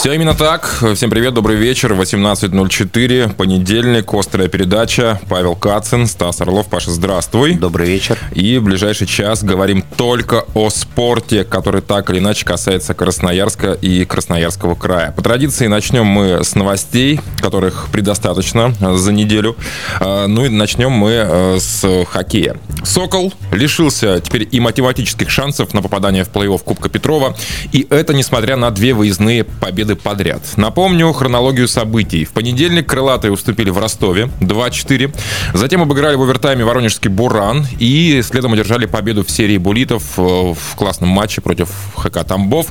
Все именно так. Всем привет, добрый вечер. 18.04, понедельник, острая передача. Павел Кацин, Стас Орлов. Паша, здравствуй. Добрый вечер. И в ближайший час говорим только о спорте, который так или иначе касается Красноярска и Красноярского края. По традиции начнем мы с новостей, которых предостаточно за неделю. А, ну и начнем мы э, с хоккея. «Сокол» лишился теперь и математических шансов на попадание в плей-офф Кубка Петрова. И это несмотря на две выездные победы победы подряд. Напомню хронологию событий. В понедельник крылатые уступили в Ростове 2-4. Затем обыграли в овертайме Воронежский Буран. И следом одержали победу в серии булитов э, в классном матче против ХК Тамбов.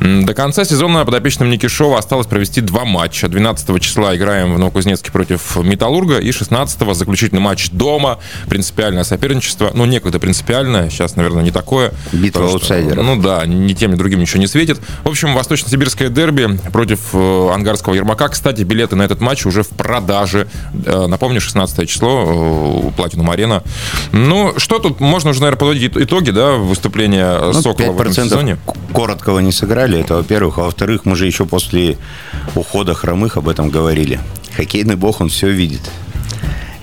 До конца сезона подопечным Никишова осталось провести два матча. 12 числа играем в Новокузнецке против Металлурга. И 16 заключительный матч дома. Принципиальное соперничество. Ну, некогда принципиальное. Сейчас, наверное, не такое. Битва аутсайдеров. Ну да, ни тем, ни другим ничего не светит. В общем, восточно-сибирское дерби против э, Ангарского Ермака. Кстати, билеты на этот матч уже в продаже. Э, напомню, 16 число, э, Платинум Арена. Ну, что тут? Можно уже, наверное, подводить итоги, да, выступления ну, Сокола в этом сезоне? короткого не сыграли, это во-первых. А во-вторых, мы же еще после ухода хромых об этом говорили. Хоккейный бог, он все видит.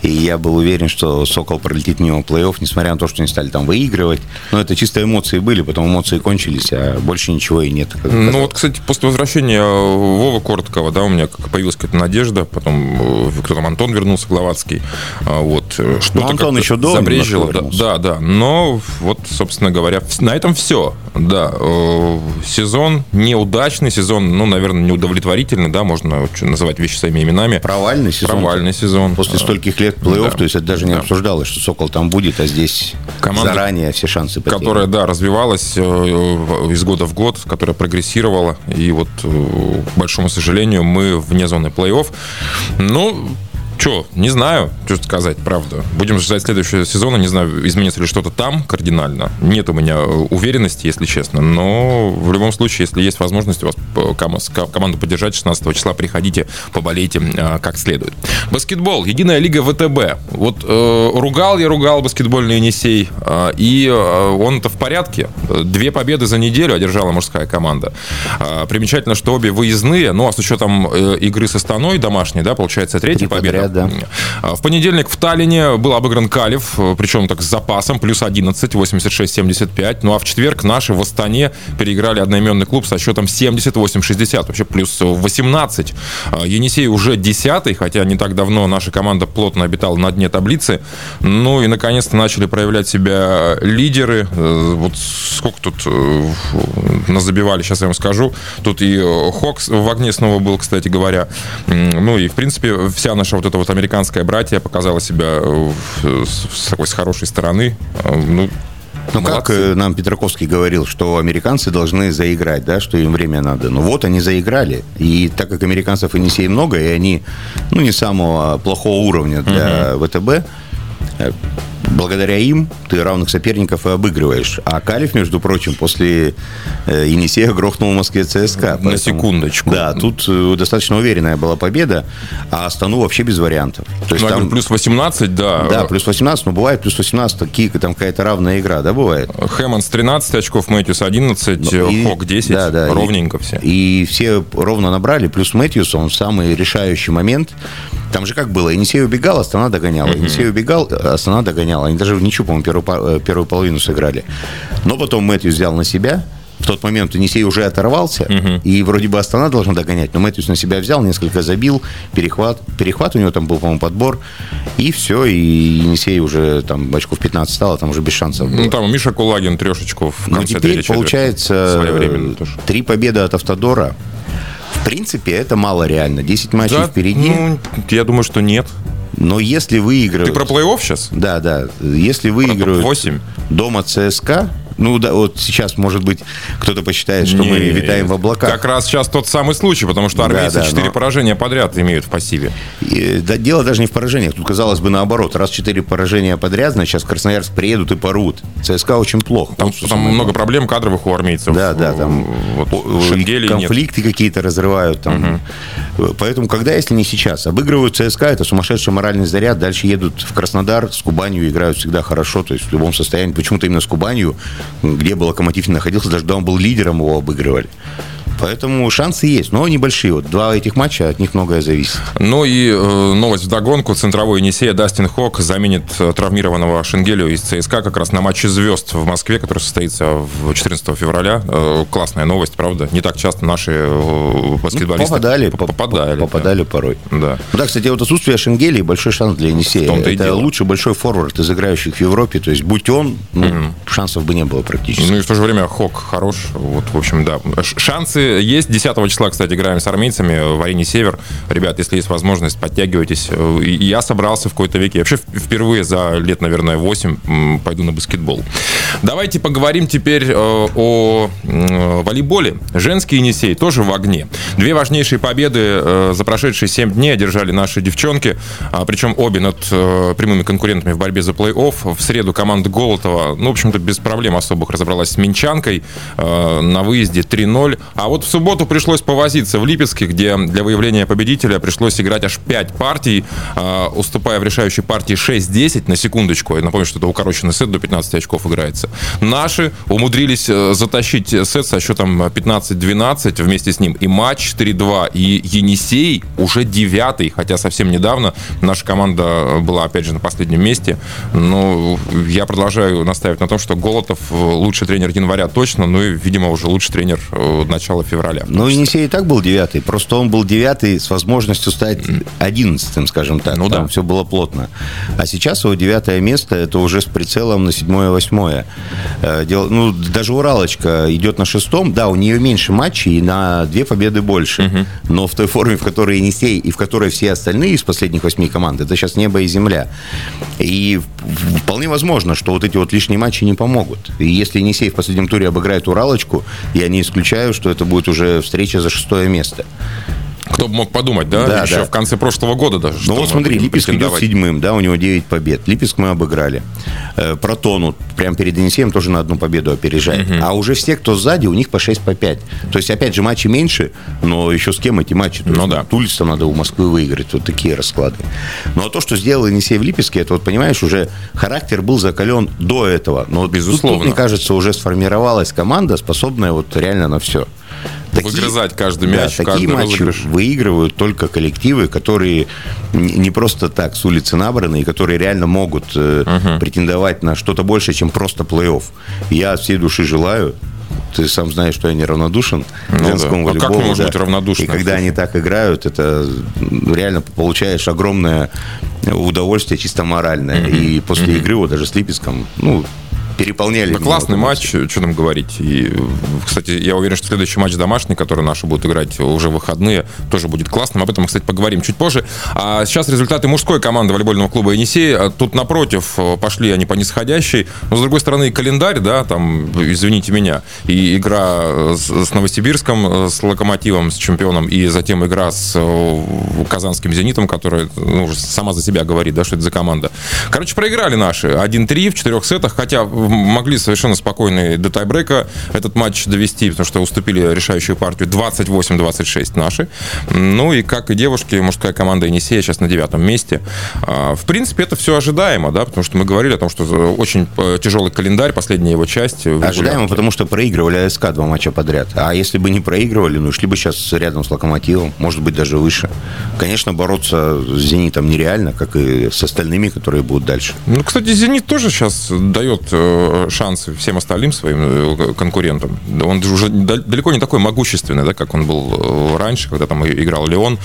И я был уверен, что «Сокол» пролетит мимо плей-офф, несмотря на то, что они стали там выигрывать. Но это чисто эмоции были, потом эмоции кончились, а больше ничего и нет. Ну вот, кстати, после возвращения Вова Короткого, да, у меня появилась какая-то надежда, потом э, кто там, Антон вернулся, Гловацкий. А вот, э, что-то ну, Антон еще до забрежило. Да, да, да. Но вот, собственно говоря, на этом все. Да, э, сезон неудачный, сезон, ну, наверное, неудовлетворительный, да, можно называть вещи своими именами. Провальный сезон. Провальный сезон. После стольких лет плей-офф, да. то есть это даже не да. обсуждалось, что Сокол там будет, а здесь Команда, заранее все шансы потеряны. Которая, да, развивалась э, из года в год, которая прогрессировала, и вот, э, к большому сожалению, мы вне зоны плей-офф. Ну, что, не знаю, что сказать, правда. Будем ждать следующего сезона. Не знаю, изменится ли что-то там кардинально. Нет у меня уверенности, если честно. Но в любом случае, если есть возможность у вас команду поддержать 16 числа, приходите, поболейте а, как следует. Баскетбол. Единая лига ВТБ. Вот э, ругал я, ругал баскетбольный Енисей. Э, и э, он-то в порядке. Две победы за неделю одержала мужская команда. Э, примечательно, что обе выездные. Ну, а с учетом э, игры со Станой домашней, да, получается третья победа. Да. А, в понедельник в Таллине был обыгран Калев, причем так с запасом, плюс 11, 86-75. Ну а в четверг наши в Астане переиграли одноименный клуб со счетом 78-60, вообще плюс 18. А, Енисей уже 10 хотя не так давно наша команда плотно обитала на дне таблицы. Ну и наконец-то начали проявлять себя лидеры. Э, вот сколько тут э, назабивали, сейчас я вам скажу. Тут и Хокс в огне снова был, кстати говоря. Ну и, в принципе, вся наша вот эта вот американское братье показало себя э, с такой с хорошей стороны. Э, ну, ну, как э, нам Петраковский говорил, что американцы должны заиграть, да, что им время надо. Ну, вот они заиграли. И так как американцев и не сей много, и они, ну, не самого плохого уровня для угу. ВТБ, благодаря им ты равных соперников и обыгрываешь. А Калиф, между прочим, после э, Енисея грохнул в Москве ЦСКА. На секундочку. Да, тут э, достаточно уверенная была победа, а Стану вообще без вариантов. То есть ну, там, плюс 18, да. Да, плюс 18, но бывает плюс 18, такие, там какая-то равная игра, да, бывает? Хэммонс 13 очков, Мэтьюс 11, ну, и, Хок 10, да, да, ровненько и, все. И все ровно набрали, плюс Мэтьюс, он самый решающий момент. Там же как было, Енисей убегал, Астана догоняла. Mm-hmm. Енисей убегал, Астана догоняла. Они даже ничего, по-моему, первую, э, первую половину сыграли. Но потом Мэтью взял на себя. В тот момент Енисей уже оторвался, угу. и вроде бы Астана должна догонять, но Мэтьюс на себя взял, несколько забил, перехват, перехват у него там был, по-моему, подбор, и все, и Енисей уже там очков 15 стало, там уже без шансов было. Ну, там Миша Кулагин трешечку в конце Но теперь, получается, три победы от Автодора, в принципе, это мало реально. 10 матчей да, впереди. Ну, я думаю, что нет. Но если выигрывают... Ты про плей-офф сейчас? Да, да. Если выигрывают 8. дома ЦСКА, ну, да, вот сейчас, может быть, кто-то посчитает, что не, мы витаем в облаках. Как раз сейчас тот самый случай, потому что армейцы да, да, 4 но... поражения подряд имеют в пассиве. И, да, дело даже не в поражениях. Тут, казалось бы, наоборот. Раз 4 поражения подряд, значит, сейчас Красноярск приедут и порут. ЦСКА очень плохо. Там, там много проблем кадровых у армейцев. Да, да, там вот, конфликты какие-то разрывают. Там. Угу. Поэтому, когда, если не сейчас, обыгрывают ЦСКА, это сумасшедший моральный заряд, дальше едут в Краснодар, с Кубанью играют всегда хорошо, то есть в любом состоянии. Почему-то именно с Кубанью где бы Локомотив не находился, даже когда он был лидером, его обыгрывали. Поэтому шансы есть, но небольшие. Вот два этих матча, от них многое зависит. Ну и э, новость вдогонку. Центровой Енисея Дастин Хок заменит э, травмированного Шенгелио из ЦСКА как раз на матче звезд в Москве, который состоится в 14 февраля. Э, классная новость, правда? Не так часто наши э, баскетболисты ну, попадали, попадали, попадали да. порой. Да. Ну, да, кстати, вот отсутствие Шенгелии большой шанс для Енисея. Это дело. лучший большой форвард из играющих в Европе. То есть, будь он, ну, mm-hmm. шансов бы не было практически. Ну и в то же время Хок хорош. Вот, в общем, да. Шансы есть. 10 числа, кстати, играем с армейцами в арене «Север». Ребят, если есть возможность, подтягивайтесь. Я собрался в какой-то веке. Вообще впервые за лет, наверное, 8 пойду на баскетбол. Давайте поговорим теперь э, о волейболе. Женский Енисей тоже в огне. Две важнейшие победы э, за прошедшие 7 дней одержали наши девчонки. А, Причем обе над э, прямыми конкурентами в борьбе за плей-офф. В среду команда Голотова, ну, в общем-то, без проблем особых разобралась с Минчанкой на выезде 3-0. А вот в субботу пришлось повозиться в Липецке, где для выявления победителя пришлось играть аж 5 партий, э, уступая в решающей партии 6-10 на секундочку. Я напомню, что это укороченный сет, до 15 очков играется. Наши умудрились э, затащить сет со счетом 15-12 вместе с ним. И матч 4-2. И Енисей уже девятый, хотя совсем недавно наша команда была, опять же, на последнем месте. Но я продолжаю настаивать на том, что Голотов лучший тренер января точно, ну и, видимо, уже лучший тренер э, начала февраля. Ну, Енисей и так был девятый, просто он был девятый с возможностью стать одиннадцатым, скажем так. Ну, Там да. все было плотно. А сейчас его девятое место, это уже с прицелом на седьмое-восьмое. Э, ну, даже Уралочка идет на шестом, да, у нее меньше матчей и на две победы больше. Угу. Но в той форме, в которой Енисей и в которой все остальные из последних восьми команд, это сейчас небо и земля. И вполне возможно, что вот эти вот лишние матчи не помогут. И если Енисей в последнем туре обыграет Уралочку, я не исключаю, что это будет уже встреча за шестое место. Кто бы мог подумать, да? да Еще да. в конце прошлого года даже. Ну вот смотри, Липецк идет седьмым, да, у него 9 побед. Липецк мы обыграли. Э, Протону прям перед Енисеем тоже на одну победу опережает. Угу. А уже все, кто сзади, у них по 6, по 5. То есть, опять же, матчи меньше, но еще с кем эти матчи? Ну да. Тульцам надо у Москвы выиграть. Вот такие расклады. Но то, что сделал Енисей в Липецке, это вот, понимаешь, уже характер был закален до этого. Но Безусловно. Тут, мне кажется, уже сформировалась команда, способная вот реально на все. Такие, Выгрызать каждый мяч, да, такие матчи розыгрыш. выигрывают только коллективы, которые не просто так с улицы набраны, и которые реально могут uh-huh. претендовать на что-то большее, чем просто плей-офф. Я от всей души желаю, ты сам знаешь, что я не равнодушен ну, женскому да. волейболу. А как может да. быть равнодушен? И когда они так играют, это реально получаешь огромное удовольствие чисто моральное. Mm-hmm. И после mm-hmm. игры, вот даже с Липецком, ну, переполняли. Да, классный матч, что там говорить. И, кстати, я уверен, что следующий матч домашний, который наши будут играть уже в выходные, тоже будет классным. Об этом мы, кстати, поговорим чуть позже. А сейчас результаты мужской команды волейбольного клуба «Енисей». А тут, напротив, пошли они по нисходящей. Но, с другой стороны, календарь, да, там, извините меня, и игра с, Новосибирском, с Локомотивом, с чемпионом, и затем игра с э, Казанским «Зенитом», которая ну, сама за себя говорит, да, что это за команда. Короче, проиграли наши 1-3 в четырех сетах, хотя могли совершенно спокойно до тайбрейка этот матч довести, потому что уступили решающую партию 28-26 наши. Ну и как и девушки, мужская команда Енисея сейчас на девятом месте. А, в принципе, это все ожидаемо, да, потому что мы говорили о том, что очень э, тяжелый календарь, последняя его часть. Ожидаемо, потому что проигрывали АСК два матча подряд. А если бы не проигрывали, ну, шли бы сейчас рядом с Локомотивом, может быть, даже выше. Конечно, бороться с «Зенитом» нереально, как и с остальными, которые будут дальше. Ну, кстати, «Зенит» тоже сейчас дает э, Э, шансы всем остальным своим э, конкурентам. Он уже далеко не такой могущественный, да, как он был э, раньше, когда там играл Леон.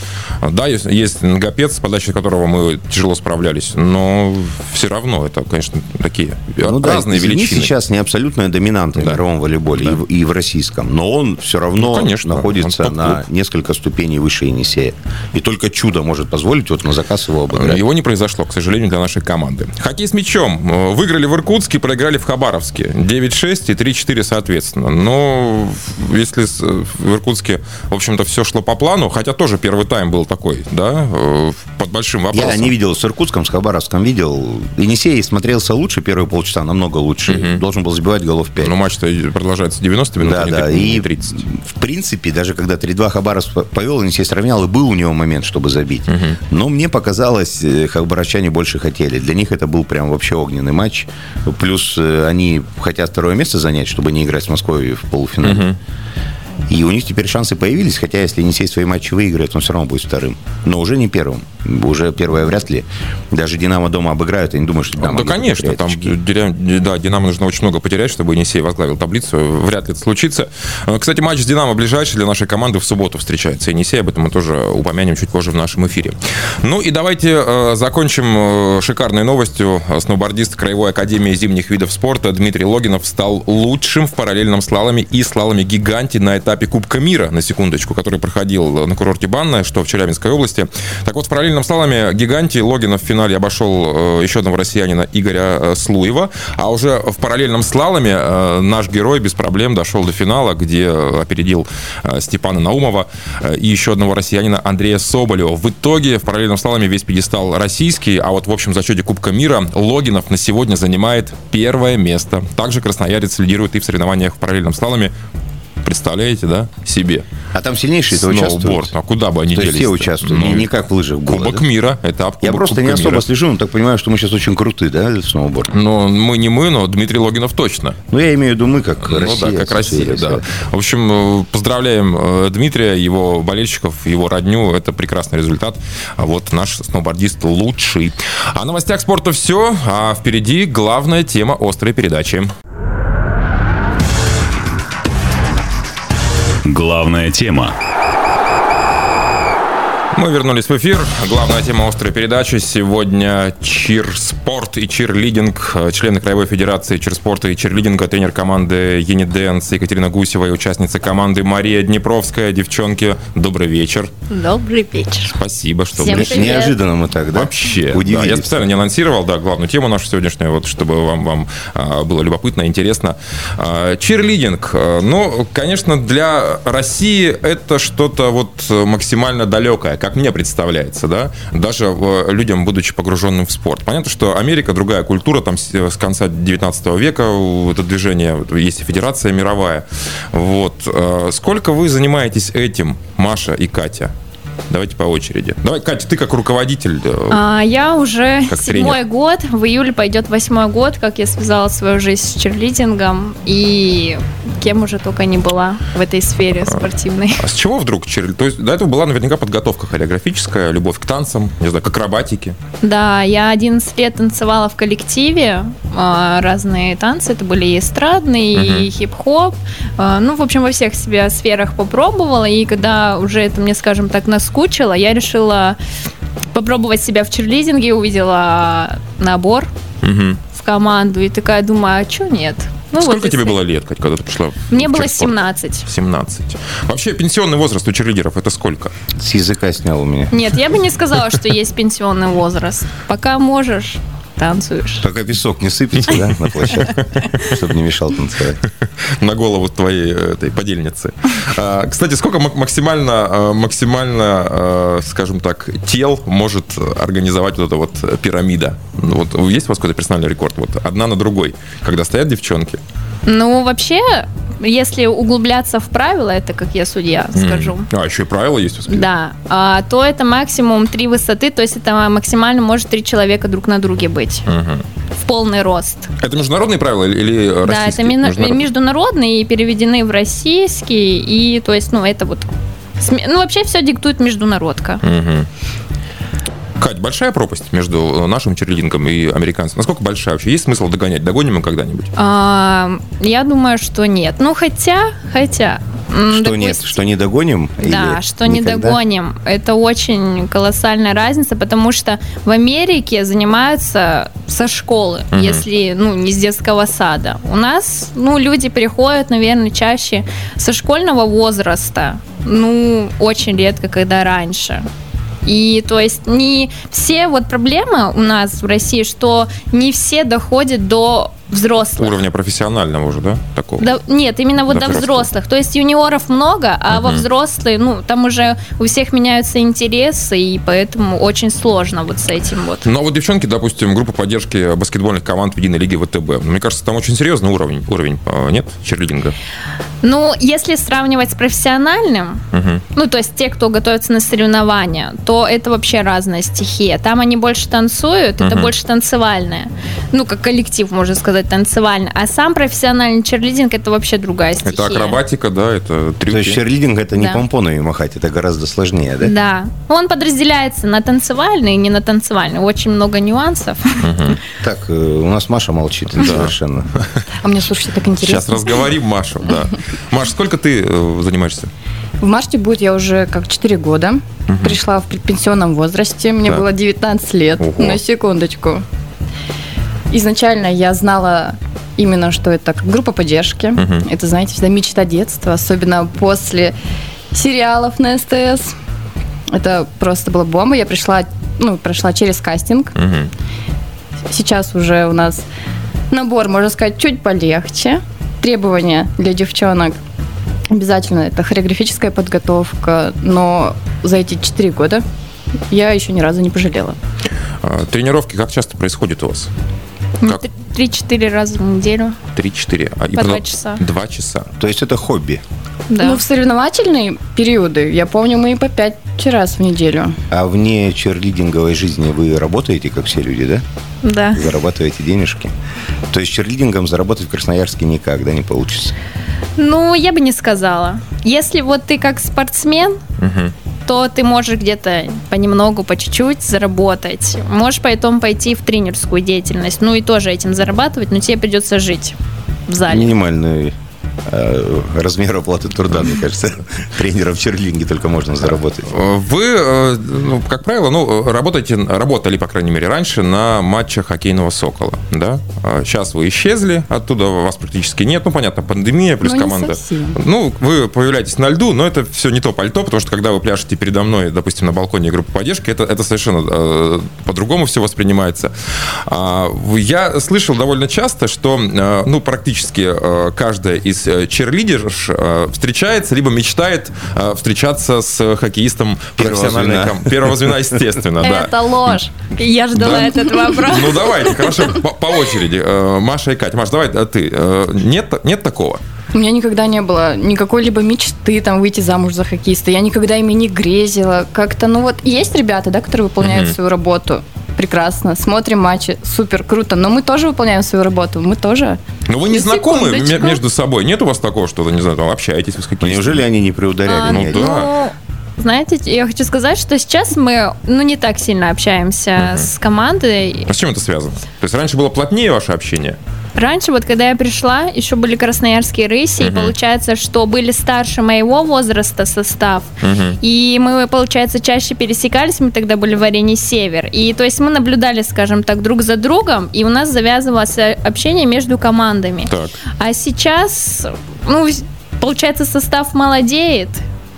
Да, есть, есть Нагопец, с подачей которого мы тяжело справлялись, но все равно это, конечно, такие ну, разные да, величины. сейчас не абсолютная доминанта да. в мировом волейболе да. и, и в российском, но он все равно ну, конечно, находится на несколько ступеней выше Енисея. И только чудо может позволить вот на заказ его обыграть. Его не произошло, к сожалению, для нашей команды. Хоккей с мячом. Выиграли в Иркутске, проиграли в Хабаровске 9-6 и 3-4 соответственно. Но если в Иркутске, в общем-то, все шло по плану, хотя тоже первый тайм был такой, да, э, под большим вопросом. Я не видел с Иркутском, с Хабаровском видел. Енисей смотрелся лучше первые полчаса, намного лучше. Угу. Должен был забивать голов 5. Но матч-то продолжается 90 минут, да, а не да. и 30. В принципе, даже когда 3-2 Хабаровск повел, Енисей сравнял, и был у него момент, чтобы забить. Угу. Но мне показалось, э, хабаровчане больше хотели. Для них это был прям вообще огненный матч. Плюс э, они хотят второе место занять, чтобы не играть с Москвой в полуфинале. И у них теперь шансы появились, хотя если Енисей свои матчи выиграет, он все равно будет вторым. Но уже не первым. Уже первое вряд ли. Даже Динамо дома обыграют, я не думаю, что Динамо Да, конечно, там да, Динамо нужно очень много потерять, чтобы Енисей возглавил таблицу. Вряд ли это случится. Кстати, матч с Динамо ближайший для нашей команды в субботу встречается. Енисей, об этом мы тоже упомянем чуть позже в нашем эфире. Ну и давайте э, закончим э, шикарной новостью. Сноубордист Краевой Академии зимних видов спорта Дмитрий Логинов стал лучшим в параллельном слаломе и слаломе гиганте на этапе Кубка мира, на секундочку, который проходил на курорте Банная, что в Челябинской области. Так вот, в параллельном слаломе гиганте Логинов в финале обошел э, еще одного россиянина Игоря э, Слуева, а уже в параллельном слаломе э, наш герой без проблем дошел до финала, где опередил Степана Наумова и еще одного россиянина Андрея Соболева. В итоге в параллельном слаломе весь пьедестал российский, а вот в общем зачете Кубка мира Логинов на сегодня занимает первое место. Также красноярец лидирует и в соревнованиях в параллельном слаломе Представляете, да? Себе. А там сильнейшие это Сноуборд. А куда бы они То делись? все участвуют, не, не как в лыжах было, Кубок да? мира, Я Кубок- просто не особо мира. слежу, но так понимаю, что мы сейчас очень круты, да, в сноуборд? Но мы не мы, но Дмитрий Логинов точно. Ну, я имею в виду мы, как Ну Россия. да, как Россия, да. В общем, э, поздравляем э, Дмитрия, его болельщиков, его родню. Это прекрасный результат. А вот наш сноубордист лучший. О новостях спорта все, а впереди главная тема острой передачи. Главная тема. Мы вернулись в эфир. Главная тема острой передачи сегодня чир-спорт и чирлидинг. Члены Краевой Федерации чир-спорта и чирлидинга, тренер команды Ениденс Екатерина Гусева и участница команды Мария Днепровская. Девчонки, добрый вечер. Добрый вечер. Спасибо, что Всем пришли. привет. Неожиданно мы так, да? Вообще, да. Удивились. Я специально не анонсировал, да, главную тему нашу сегодняшнюю, вот, чтобы вам, вам а, было любопытно, интересно. А, Чирлидинг. А, Ну, конечно, для России это что-то вот максимально далекое, как мне представляется, да, даже э, людям, будучи погруженным в спорт. Понятно, что Америка другая культура, там с с конца 19 века это движение, есть федерация мировая. Вот. А, Сколько вы занимаетесь этим, Маша и Катя? Давайте по очереди. Давай, Катя, ты как руководитель. э, А, я уже седьмой год, в июле пойдет восьмой год, как я связала свою жизнь с черлидингом и кем уже только не была в этой сфере спортивной. А с чего вдруг чир... То есть до этого была наверняка подготовка хореографическая, любовь к танцам, не знаю, к акробатике. Да, я 11 лет танцевала в коллективе, а, разные танцы, это были и эстрадные, и хип-хоп, А, ну, в общем, во всех себя сферах попробовала, и когда уже это мне, скажем так, наскучило, я решила попробовать себя в черлидинге, увидела набор Мгм. в команду, и такая думаю, а что нет? Ну, Сколько вот тебе было лет, Кать, когда ты пришла? Мне в было чир-спорт? 17. 17. Вообще пенсионный возраст у черлидеров это сколько? С языка снял у меня. Нет, я бы не сказала, что есть пенсионный возраст. Пока можешь, танцуешь. Пока песок не сыпется, да, на площадке, чтобы не мешал танцевать. на голову твоей э, этой подельницы. А, Кстати, сколько мак- максимально, э, максимально, э, скажем так, тел может организовать вот эта вот пирамида? Ну, Вот есть у вас какой-то персональный рекорд? Вот одна на другой, когда стоят девчонки. Ну, вообще, если углубляться в правила, это как я судья скажу. А, еще и правила есть у вас? Да, а, то это максимум три высоты, то есть это максимально может три человека друг на друге быть Мгм. в полный рост. Это международные правила или- российские? Да, это мина- Международные. международные и переведены в российский, и то есть, ну, это вот... Ну, вообще все диктует международка. Мгм. Кать, большая пропасть между э, нашим черлидингом и американцем? Насколько большая вообще? Есть смысл догонять? Догоним мы когда-нибудь? А, я думаю, что нет. Ну, хотя, хотя... Что нет, допустим, что не догоним? Да, или что не никогда? догоним. Это очень колоссальная разница, потому что в Америке занимаются со школы, Мгм. если, ну, не с детского сада. У нас, ну, люди приходят, наверное, чаще со школьного возраста. Ну, очень редко, когда раньше. И то есть не все вот проблемы у нас в России, что не все доходят до взрослых. Уровня профессионального уже, да? Такого? Да, нет, именно вот До до, взрослых. взрослых. То есть юниоров много, а во Мгм. взрослые, ну, там уже у всех меняются интересы, и поэтому очень сложно вот с этим вот. Но вот девчонки, допустим, группа поддержки баскетбольных команд в единой лиге ВТБ. Мне кажется, там очень серьезный уровень, уровень э, нет, черлидинга? Ну, если сравнивать с профессиональным, Мгм. ну, то есть те, кто готовится на соревнования, то это вообще разная стихия. Там они больше танцуют, это Мгм. больше танцевальное. ну, как коллектив, можно сказать, танцевальный. А сам профессиональный черлидинг это вообще другая стихия. Это акробатика, да, это трюки. То есть черлидинг это не Да. помпонами махать, это гораздо сложнее, да? Да. Он подразделяется на танцевальный и не на танцевальный. Очень много нюансов. Так, э, у нас Маша молчит совершенно. А мне, слушайте, так интересно. Сейчас разговорим Машу, да. Маш, сколько ты э, занимаешься? В марте будет я уже как 4 года. Пришла в предпенсионном возрасте. Мне Так. было 19 лет. Ого. На секундочку. Изначально я знала именно, что это группа поддержки. Мгм. Это, знаете, всегда мечта детства, особенно после сериалов на СТС. Это просто была бомба. Я пришла, ну, прошла через кастинг. Мгм. Сейчас уже у нас набор, можно сказать, чуть полегче. Требования для девчонок обязательно это хореографическая подготовка, но за эти четыре года я еще ни разу не пожалела. А, Тренировки как часто происходят у вас? Ну, Три-четыре раза в неделю. Три-четыре. А, По два часа. Два часа. То есть это хобби. Да. Ну, в соревновательные периоды, я помню, мы и по пять раз в неделю. А вне черлидинговой жизни вы работаете, как все люди, да? да. Зарабатываете денежки. То есть черлидингом заработать в Красноярске никак, да, не получится. Ну, я бы не сказала. Если вот ты как спортсмен, Мгм. То ты можешь где-то понемногу, по чуть-чуть заработать. Можешь потом пойти в тренерскую деятельность, ну и тоже этим зарабатывать, но тебе придется жить в зале. Минимальный размер оплаты труда, мне кажется, тренера в черлидинге только можно заработать. Вы, э, ну, как правило, ну, работаете, работали, по крайней мере, раньше на матчах хоккейного «Сокола», да? А Сейчас вы исчезли, оттуда вас практически нет. Ну, понятно, пандемия плюс Ну, не команда. Ну, вы появляетесь на льду, но это все не то пальто, потому что когда вы пляшете передо мной, допустим, на балконе группы поддержки, это, это совершенно э, по-другому все воспринимается. А, я слышал довольно часто, что, э, ну, практически э, каждая из э, черлидерш э, встречается, либо мечтает э, встречаться с хоккеистом профессиональной звена. ком- Первого звена, естественно, да. Это ложь. Я ждала Да? этот вопрос. Ну, давайте, хорошо, по, по очереди. Маша и Катя. Маш, давай э, ты. Нет, нет такого? У меня никогда не было никакой либо мечты там выйти замуж за хоккеиста. Я никогда ими не грезила. Как-то, ну вот, есть ребята, да, которые выполняют Мгм. свою работу. Прекрасно. Смотрим матчи. Супер, круто. Но мы тоже выполняем свою работу. Мы тоже. Ну, вы не На знакомы секундочку. между собой? Нет у вас такого, что, не знаю, там, общаетесь вы с хоккеистами? неужели они не преударяли? А, ну да. Ну, знаете, я хочу сказать, что сейчас мы, ну, не так сильно общаемся с командой. А с чем это связано? То есть раньше было плотнее ваше общение? Раньше, вот когда я пришла, еще были красноярские рыси, и Мгм. получается, что были старше моего возраста состав, Мгм. и мы, получается, чаще пересекались, мы тогда были в арене «Север», и то есть мы наблюдали, скажем так, друг за другом, и у нас завязывалось общение между командами. Так. А сейчас, ну, получается, состав молодеет,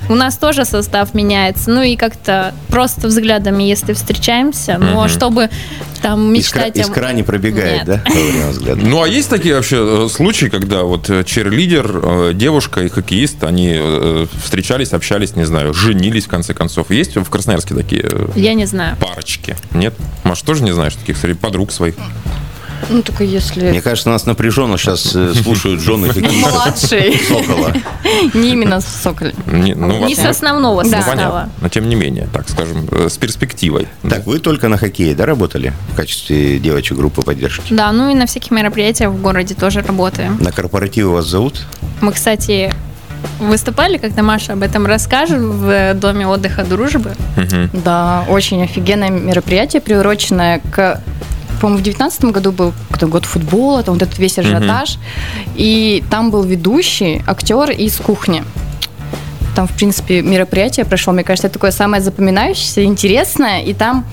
у нас тоже состав меняется, ну и как-то просто взглядами, если встречаемся, но Мгм. чтобы там мечтать... из о- крани пробегает, Нет. да? Ну, а есть такие вообще э, случаи, когда вот э, черлидер, э, девушка и хоккеист, они встречались, общались, не знаю, женились, в конце концов? Есть в Красноярске такие Я не знаю. парочки? Нет? Маш, тоже не знаешь таких среди подруг своих? Ну, только если... Мне кажется, нас напряженно сейчас э, слушают жены хоккеистов Младший. Сокола. Не именно Соколь. Не, ну, Не с основного ну, состава. Но тем не менее, так скажем, э, с перспективой. Так, вы только на хоккее, да, работали в качестве девочек группы поддержки? Да, ну и на всяких мероприятиях в городе тоже работаем. На корпоративы вас зовут? Мы, кстати, выступали, когда Маша об этом расскажет, в доме отдыха дружбы. Мгм. Да, очень офигенное мероприятие, приуроченное к по-моему, в девятнадцатом году был какой-то год футбола, там вот этот весь ажиотаж. И там был ведущий, актер из кухни. Там, в принципе, мероприятие прошло, мне кажется, это такое самое запоминающееся, интересное. И там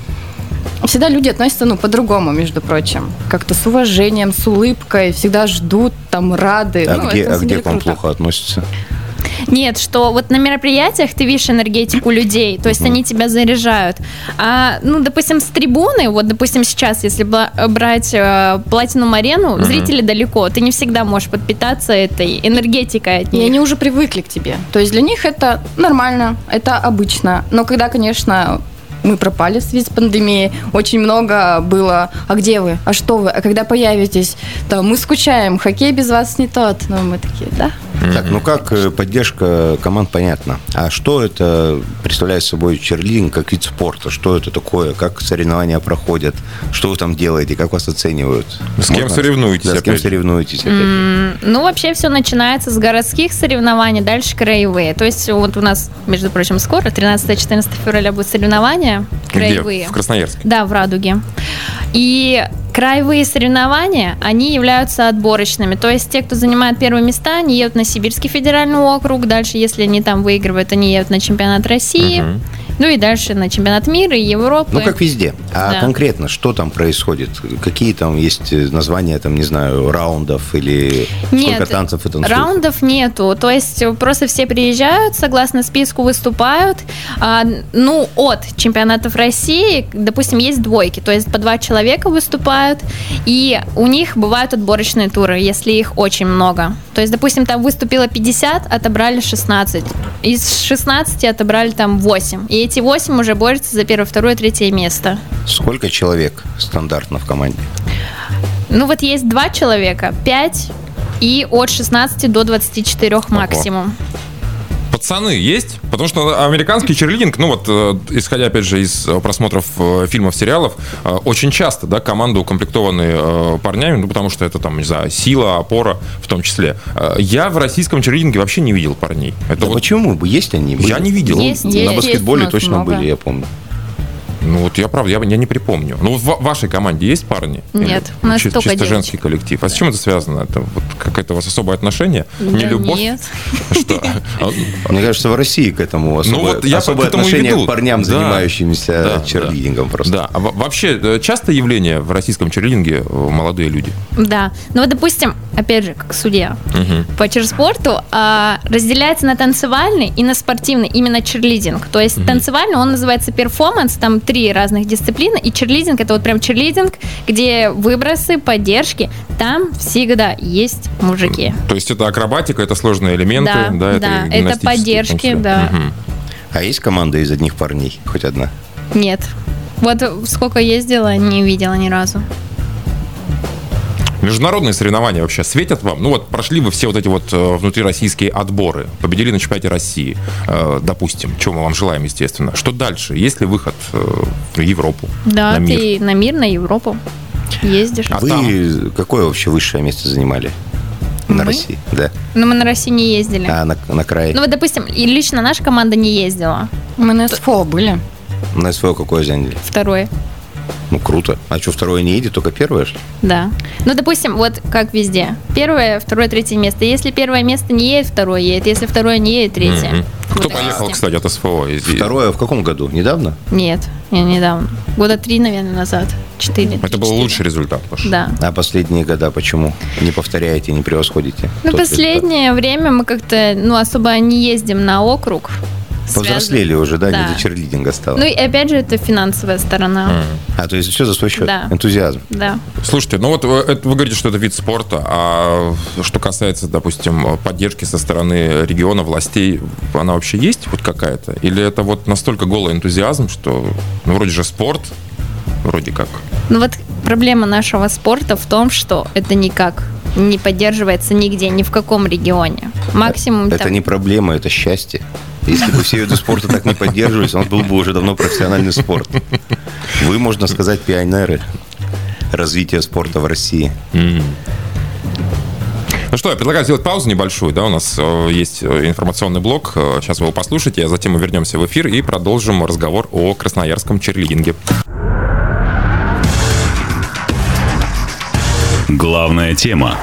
всегда люди относятся, ну, по-другому, между прочим. Как-то с уважением, с улыбкой, всегда ждут, там, рады. А Ну, где, а где к вам плохо относятся? Нет, что вот на мероприятиях ты видишь энергетику людей, то есть они тебя заряжают. А, ну, допустим, с трибуны, вот, допустим, сейчас, если брать э, Платинум Арену, зрители далеко, ты не всегда можешь подпитаться этой энергетикой от И них. они уже привыкли к тебе. То есть для них это нормально, это обычно. Но когда, конечно, мы пропали в связи с пандемией. Очень много было, а где вы, а что вы, а когда появитесь? Там, мы скучаем, хоккей без вас не тот. Ну, мы такие, да. Так, ну как э, поддержка команд, понятно. А что это представляет собой черлинг как вид спорта? Что это такое? Как соревнования проходят? Что вы там делаете? Как вас оценивают? С кем соревнуетесь, Да, с кем соревнуетесь, опять? М, Ну, вообще все начинается с городских соревнований, дальше краевые. То есть вот у нас, между прочим, скоро, 13-14 февраля будет соревнования краевые. Где? В Красноярске. Да, в Радуге. И краевые соревнования, они являются отборочными. То есть те, кто занимает первые места, они едут на Сибирский федеральный округ. Дальше, если они там выигрывают, они едут на чемпионат России. Мгм. Ну и дальше на чемпионат мира и Европы. Ну, как везде. А Да. конкретно, что там происходит? Какие там есть э, названия, там, не знаю, раундов или сколько Нет, танцев и танцуют? Раундов нету. То есть э, просто все приезжают, согласно списку выступают. А, ну, от чемпионатов России, допустим, есть двойки. То есть по два человека выступают. И у них бывают отборочные туры, если их очень много. То есть, допустим, там выступило 50, отобрали 16. Из 16 отобрали там 8. И эти 8 уже борются за первое, второе, третье место. Сколько человек стандартно в команде? Ну вот есть два человека, 5 и от 16 до 24 максимум. Пацаны есть? Потому что американский черлидинг, ну вот, э, исходя опять же из э, просмотров э, фильмов, сериалов, очень часто, да, команды укомплектованы парнями, ну потому что это там, не знаю, сила, опора в том числе. Я в российском черлидинге вообще не видел парней. Это Да вот, почему? Есть они? Я не видел. Есть, На есть. баскетболе Есть точно много. были, я помню. Ну вот я правда, я, я не припомню. Ну вот в вашей команде есть парни? Нет, Или у нас чи- только чисто девочки. женский коллектив. А с чем это связано? Это вот какое-то у вас особое отношение? не Да любовь? Нет. Что? А, Мне кажется, в России к этому особое, Ну вот я особое к этому и отношение к парням, Да. занимающимся Да, черлидингом просто. Да. А во- вообще э, часто явление в российском черлидинге э, молодые люди? Да. Ну вот, допустим, опять же, как судья по чирспорту а, разделяется на танцевальный и на спортивный, именно черлидинг. То есть танцевальный, он называется перформанс, там три разных дисциплины, и черлидинг это вот прям черлидинг, где выбросы, поддержки, там всегда есть мужики. То есть это акробатика, это сложные элементы, Да, да, это, да, это том поддержки, да. Мгм. А есть команда из одних парней? Хоть одна? Нет. Вот сколько ездила, не видела ни разу. Международные соревнования вообще светят вам? Ну вот прошли вы все вот эти вот э, внутрироссийские отборы, победили на чемпионате России, э, допустим, чего мы вам желаем, естественно. Что дальше? Есть ли выход э, в Европу, Да, на мир? ты на мир, на Европу ездишь. А Вы там? какое вообще высшее место занимали на Мы? России? Да. Но мы на России не ездили. А на, на край? Ну вот, допустим, и лично наша команда не ездила. Мы на СФО были. На СВО какое заняли? Второе. Ну, круто. А что, второе не едет, только первое? что ли? Да. Ну, допустим, вот как везде. Первое, второе, третье место. Если первое место не едет, второе едет. Если второе не едет, третье. Мгм. Вот Кто так поехал, везде. кстати, от СФО? Из- Второе в каком году? Недавно? Нет, не недавно. Года три, наверное, назад. Четыре. Это был четыре. лучший результат ваш? Да. А последние года почему? Не повторяете, не превосходите? Ну, тот последнее время мы как-то, ну, особо не ездим на округ. Повзрослели уже, да, не Да. до черлидинга стало. Ну, и опять же, это финансовая сторона. А, то есть все за свой счет? Да. Энтузиазм. Да. Слушайте, ну вот э, это вы говорите, что это вид спорта, а что касается, допустим, поддержки со стороны региона, властей, она вообще есть хоть какая-то? Или это вот настолько голый энтузиазм, что ну, вроде же спорт, вроде как. Ну вот проблема нашего спорта в том, что это никак не поддерживается нигде, ни в каком регионе. Максимум Это там- не проблема, это счастье. Если бы все виды спорта так не поддерживались, он был бы уже давно профессиональный спорт. Вы, можно сказать, пионеры развития спорта в России. Ну что, я предлагаю сделать паузу небольшую, да, у нас э, есть э, информационный блок, э, сейчас вы его послушайте, а затем мы вернемся в эфир и продолжим разговор о красноярском черлидинге. Главная тема.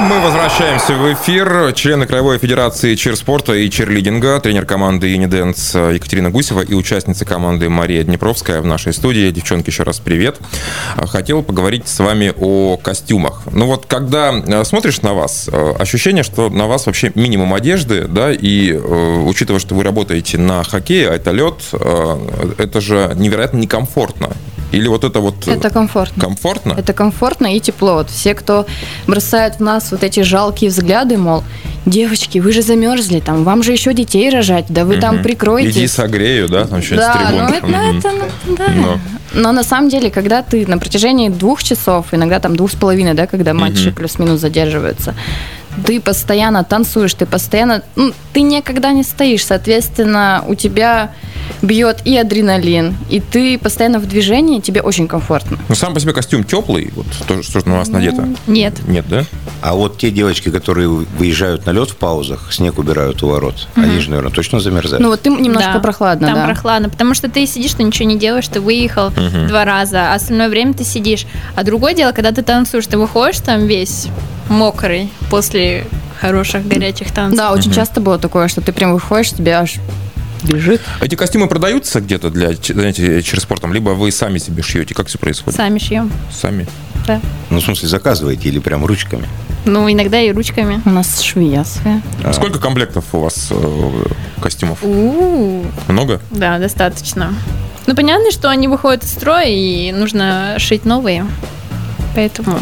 Мы возвращаемся в эфир. Члены Краевой Федерации чирспорта и черлидинга, тренер команды Юниденс Екатерина Гусева и участница команды Мария Днепровская в нашей студии. Девчонки, еще раз привет. Хотел поговорить с вами о костюмах. Ну вот, когда э, смотришь на вас, э, ощущение, что на вас вообще минимум одежды, да, и э, учитывая, что вы работаете на хоккее, а это лед, это же невероятно некомфортно. Или вот это вот... э, Это комфортно. Комфортно? Это комфортно и тепло. Вот все, кто бросают в нас вот эти жалкие взгляды, мол, девочки, вы же замерзли, там, вам же еще детей рожать, да вы там Мгм. прикроетесь. Иди согрею, да, там что-нибудь с Да, ну трибун. это, ну, это, ну, да. Но. Но на самом деле, когда ты на протяжении двух часов, иногда там двух с половиной, да, когда матчи Мгм. плюс-минус задерживаются, ты постоянно танцуешь, ты постоянно, ну, ты никогда не стоишь, соответственно, у тебя бьет и адреналин, и ты постоянно в движении, тебе очень комфортно. Ну, сам по себе костюм теплый, вот то, что на вас надето. Нет. Нет, да? А вот те девочки, которые выезжают на лед в паузах, снег убирают у ворот, они же, наверное, точно замерзают. Ну вот ты немножко Да, прохладно, Там да. прохладно, потому что ты сидишь, ты ничего не делаешь, ты выехал два раза, а остальное время ты сидишь. А другое дело, когда ты танцуешь, ты выходишь там весь мокрый после хороших горячих танцев. Да, очень часто было такое, что ты прям выходишь, тебя аж бежит. Эти костюмы продаются где-то для, знаете, через спортом, либо вы сами себе шьете? Как все происходит? Сами шьем. Сами. Да. Ну, в смысле, заказываете или прям ручками? Ну, иногда и ручками. У нас швея своя. Сколько комплектов у вас э, костюмов? У-у-у. Много? Да, достаточно. Ну, понятно, что они выходят из строя, и нужно шить новые. Поэтому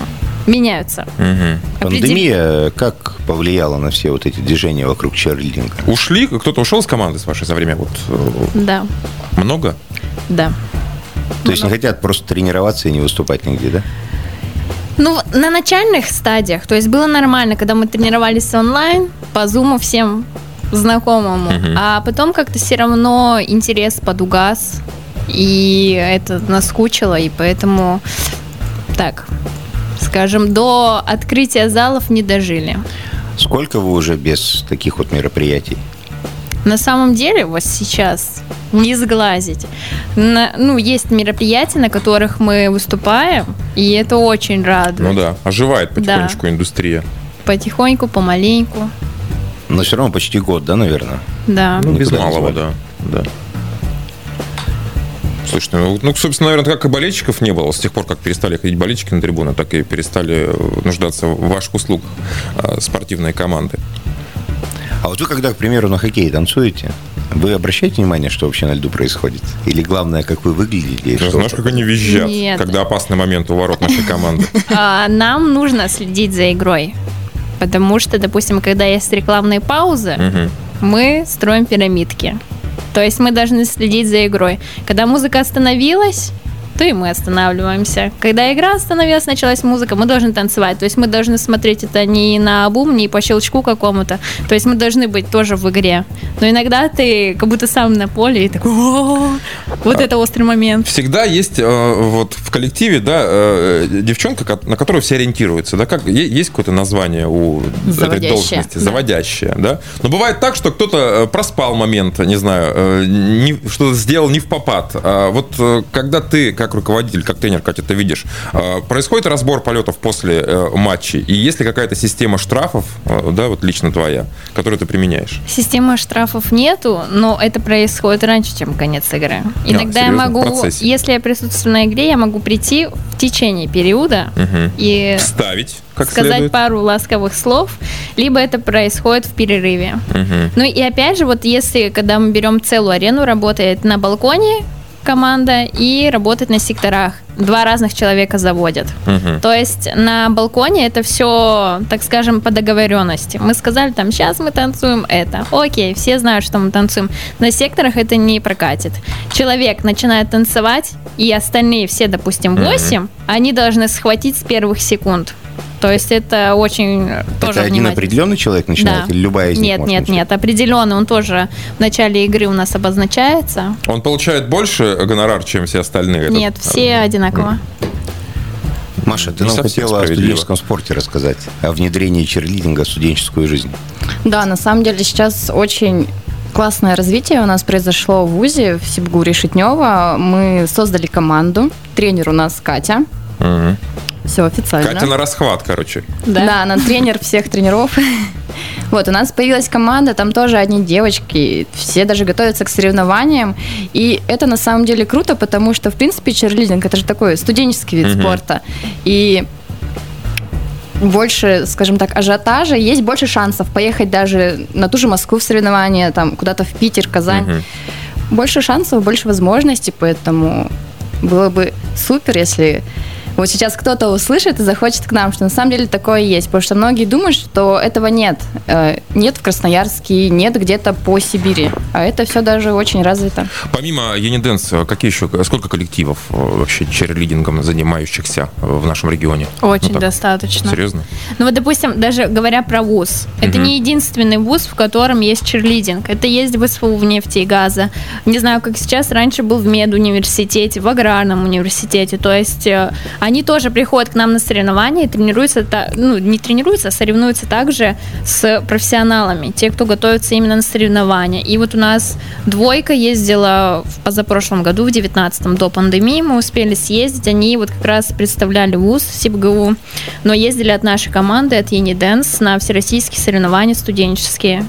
меняются. Мгм. Пандемия как повлияла на все вот эти движения вокруг черлидинга? Ушли? Кто-то ушел с команды с вашей за время? Вот э, Да, много? да. То есть не хотят просто тренироваться и не выступать нигде, да? Ну, на начальных стадиях, то есть было нормально, когда мы тренировались онлайн, по зуму всем знакомому, а потом как-то все равно интерес подугас, и это наскучило, и поэтому так, скажем, до открытия залов не дожили. Сколько вы уже без таких вот мероприятий? На самом деле, вот сейчас не сглазить. На- ну, есть мероприятия, на которых мы выступаем, и это очень радует. Ну да, оживает потихонечку индустрия. Потихоньку, помаленьку. Но все равно почти год, да, наверное? Да. Ну, без малого, да. да. Слушайте, ну, ну, собственно, наверное, как и болельщиков не было. С тех пор, как перестали ходить болельщики на трибуны, так и перестали э, нуждаться в ваших услугах э, спортивные команды. А вот вы, когда, к примеру, на хоккее танцуете, вы обращаете внимание, что вообще на льду происходит? Или главное, как вы выглядите? Ты что знаешь, как они визжат, Нет. когда опасный момент у ворот нашей команды. А, Нам нужно следить за игрой. Потому что, допустим, когда есть рекламные паузы, мы строим пирамидки. То есть мы должны следить за игрой. Когда музыка остановилась, то и мы останавливаемся. Когда игра остановилась, началась музыка, мы должны танцевать. То есть мы должны смотреть это не на бум, не по щелчку какому-то. То есть мы должны быть тоже в игре. Но иногда ты как будто сам на поле и такой, «О, вот это острый момент. Всегда есть э, вот в коллективе, да, э, девчонка, на которую все ориентируются, да, как есть какое-то название у этой должности, заводящая, да. Но бывает так, что кто-то э, проспал момент, не знаю, э, что-то сделал не в попад. А вот э, когда ты как руководитель, как тренер, Катя, ты видишь, э, происходит разбор полетов после э, матчей, и есть ли какая-то система штрафов, э, да, вот лично твоя, которую ты применяешь? Системы штрафов нету, но это происходит раньше, чем конец игры. Иногда я серьезно, в могу, если я присутствую на игре, я могу прийти в течение периода Мгм. и Вставить, как сказать следует. пару ласковых слов, либо это происходит в перерыве. Мгм. Ну и опять же, вот если, когда мы берем целую арену, работает на балконе команда и работает на секторах. Два разных человека заводят. Мгм. То есть на балконе это все, так скажем, по договоренности. Мы сказали там, сейчас мы танцуем это. Окей, все знают, что мы танцуем. На секторах это не прокатит. Человек начинает танцевать, и остальные все, допустим, 8, они должны схватить с первых секунд. То есть это очень э, тоже Это один внимательно. определенный человек начинает Да. или любая из них Нет, может нет, начать? нет, определенно он тоже в начале игры у нас обозначается. Он получает больше гонорар, чем все остальные? этот? Нет, все одинаково. Маша, ты Не нам хотела о студенческом спорте рассказать, о внедрении черлидинга в студенческую жизнь. Да, на самом деле сейчас очень классное развитие у нас произошло в ВУЗе, в Сибгу Решетнева. Мы создали команду. Тренер у нас Катя. Мгм. Все официально. Катя на расхват, короче. Да. она тренер всех тренеров. Вот, у нас появилась команда, там тоже одни девочки, все даже готовятся к соревнованиям. И это на самом деле круто, потому что, в принципе, черлидинг это же такой студенческий вид Мгм. спорта. И больше, скажем так, ажиотажа, есть больше шансов поехать даже на ту же Москву в соревнования, там куда-то в Питер, Казань. Мгм. Больше шансов, больше возможностей, поэтому было бы супер, если вот сейчас кто-то услышит и захочет к нам, что на самом деле такое есть. Потому что многие думают, что этого нет. Э, нет в Красноярске, нет где-то по Сибири. А это все даже очень развито. Помимо Юниденс, какие еще, сколько коллективов э, вообще черлидингом занимающихся в нашем регионе? Очень Ну так, достаточно. Серьезно? Ну вот, допустим, даже говоря про ВУЗ, это не единственный ВУЗ, в котором есть черлидинг. Это есть в СФУ в нефти и газа. Не знаю, как сейчас, раньше был в медуниверситете, в аграрном университете. То есть э, они тоже приходят к нам на соревнования и тренируются, ну, не тренируются, а соревнуются также с профессионалами, те, кто готовится именно на соревнования. И вот у нас двойка ездила в позапрошлом году, в 19-м, до пандемии, мы успели съездить, они вот как раз представляли ВУЗ СибГУ, но ездили от нашей команды, от Ениденс, на всероссийские соревнования студенческие.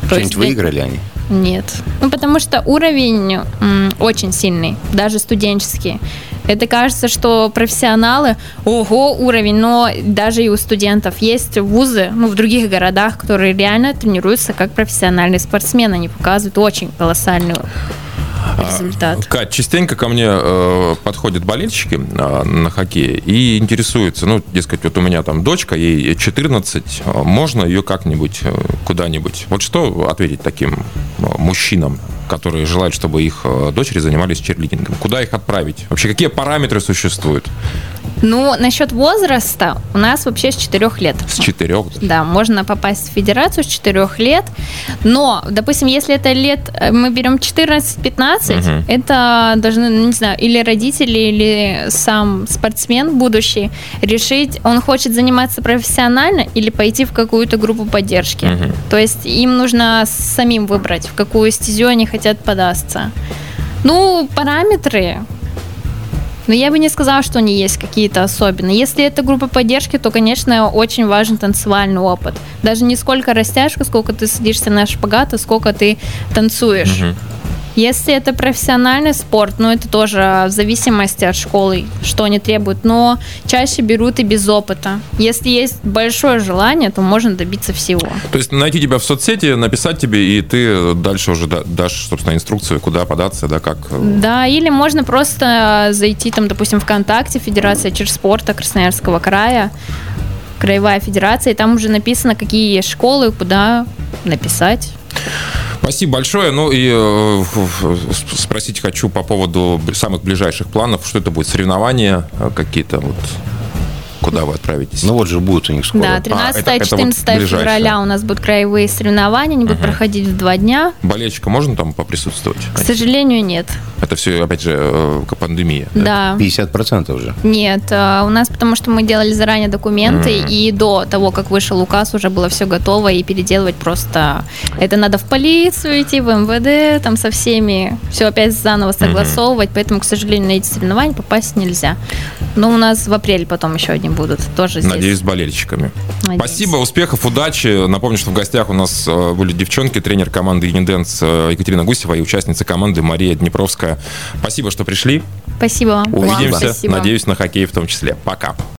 То Что-нибудь есть, выиграли они? Нет. Ну, потому что уровень м, очень сильный, даже студенческий. Это кажется, что профессионалы, ого, уровень, но даже и у студентов есть вузы, ну, в других городах, которые реально тренируются как профессиональные спортсмены, они показывают очень колоссальный результат. Кать, частенько ко мне э, подходят болельщики э, на хоккее и интересуются, ну, дескать, вот у меня там дочка, ей 14, э, можно ее как-нибудь э, куда-нибудь? Вот что ответить таким э, мужчинам, которые желают, чтобы их э, дочери занимались черлидингом? Куда их отправить? Вообще, какие параметры существуют Ну, насчет возраста, у нас вообще с 4 лет. с четырех? Да, можно попасть в федерацию с 4 лет. Но, допустим, если это лет, э, мы берем 14-15, Мгм. это должны, ну, не знаю, или родители, или сам спортсмен будущий решить, он хочет заниматься профессионально или пойти в какую-то группу поддержки. Мгм. То есть им нужно самим выбрать, в какую стезю они хотят податься. Ну, параметры, но я бы не сказала, что они есть какие-то особенные. Если это группа поддержки, то, конечно, очень важен танцевальный опыт. Даже не сколько растяжка, сколько ты садишься на шпагат, а сколько ты танцуешь. Мгм. Если это профессиональный спорт, ну это тоже в зависимости от школы, что они требуют, но чаще берут и без опыта. Если есть большое желание, то можно добиться всего. То есть найти тебя в соцсети, написать тебе, и ты дальше уже да- дашь, собственно, инструкцию, куда податься, да, как... э, Да, или можно просто зайти там, допустим, ВКонтакте, Федерация черспорта Красноярского края, Краевая федерация, и там уже написано, какие есть школы, куда написать. Спасибо большое. Ну и э, спросить хочу по поводу самых ближайших планов. Что это будет? Соревнования э, какие-то? Вот куда вы отправитесь? Ну вот же будет у них скоро. Да, А, это- это вот 13-14 ближайшее. февраля у нас будут краевые соревнования, они будут проходить в два дня. Болельщика можно там поприсутствовать? К сожалению, нет. Это все, опять же, э, к- пандемия. Да. 50% уже. Нет, а, у нас потому что мы делали заранее документы, и до того, как вышел указ, уже было все готово, и переделывать просто... Это надо в полицию идти, в МВД, там со всеми, все опять заново согласовывать, поэтому, к сожалению, на эти соревнования попасть нельзя. Но у нас в апреле потом еще одни будут, тоже здесь. Надеюсь, с болельщиками. Надеюсь. Спасибо, успехов, удачи. Напомню, что в гостях у нас э, были девчонки, тренер команды Юниденс э, Екатерина Гусева и участница команды Мария Днепровская. Спасибо, что пришли. Спасибо вам. Увидимся, спасибо. надеюсь, на хоккее в том числе. Пока.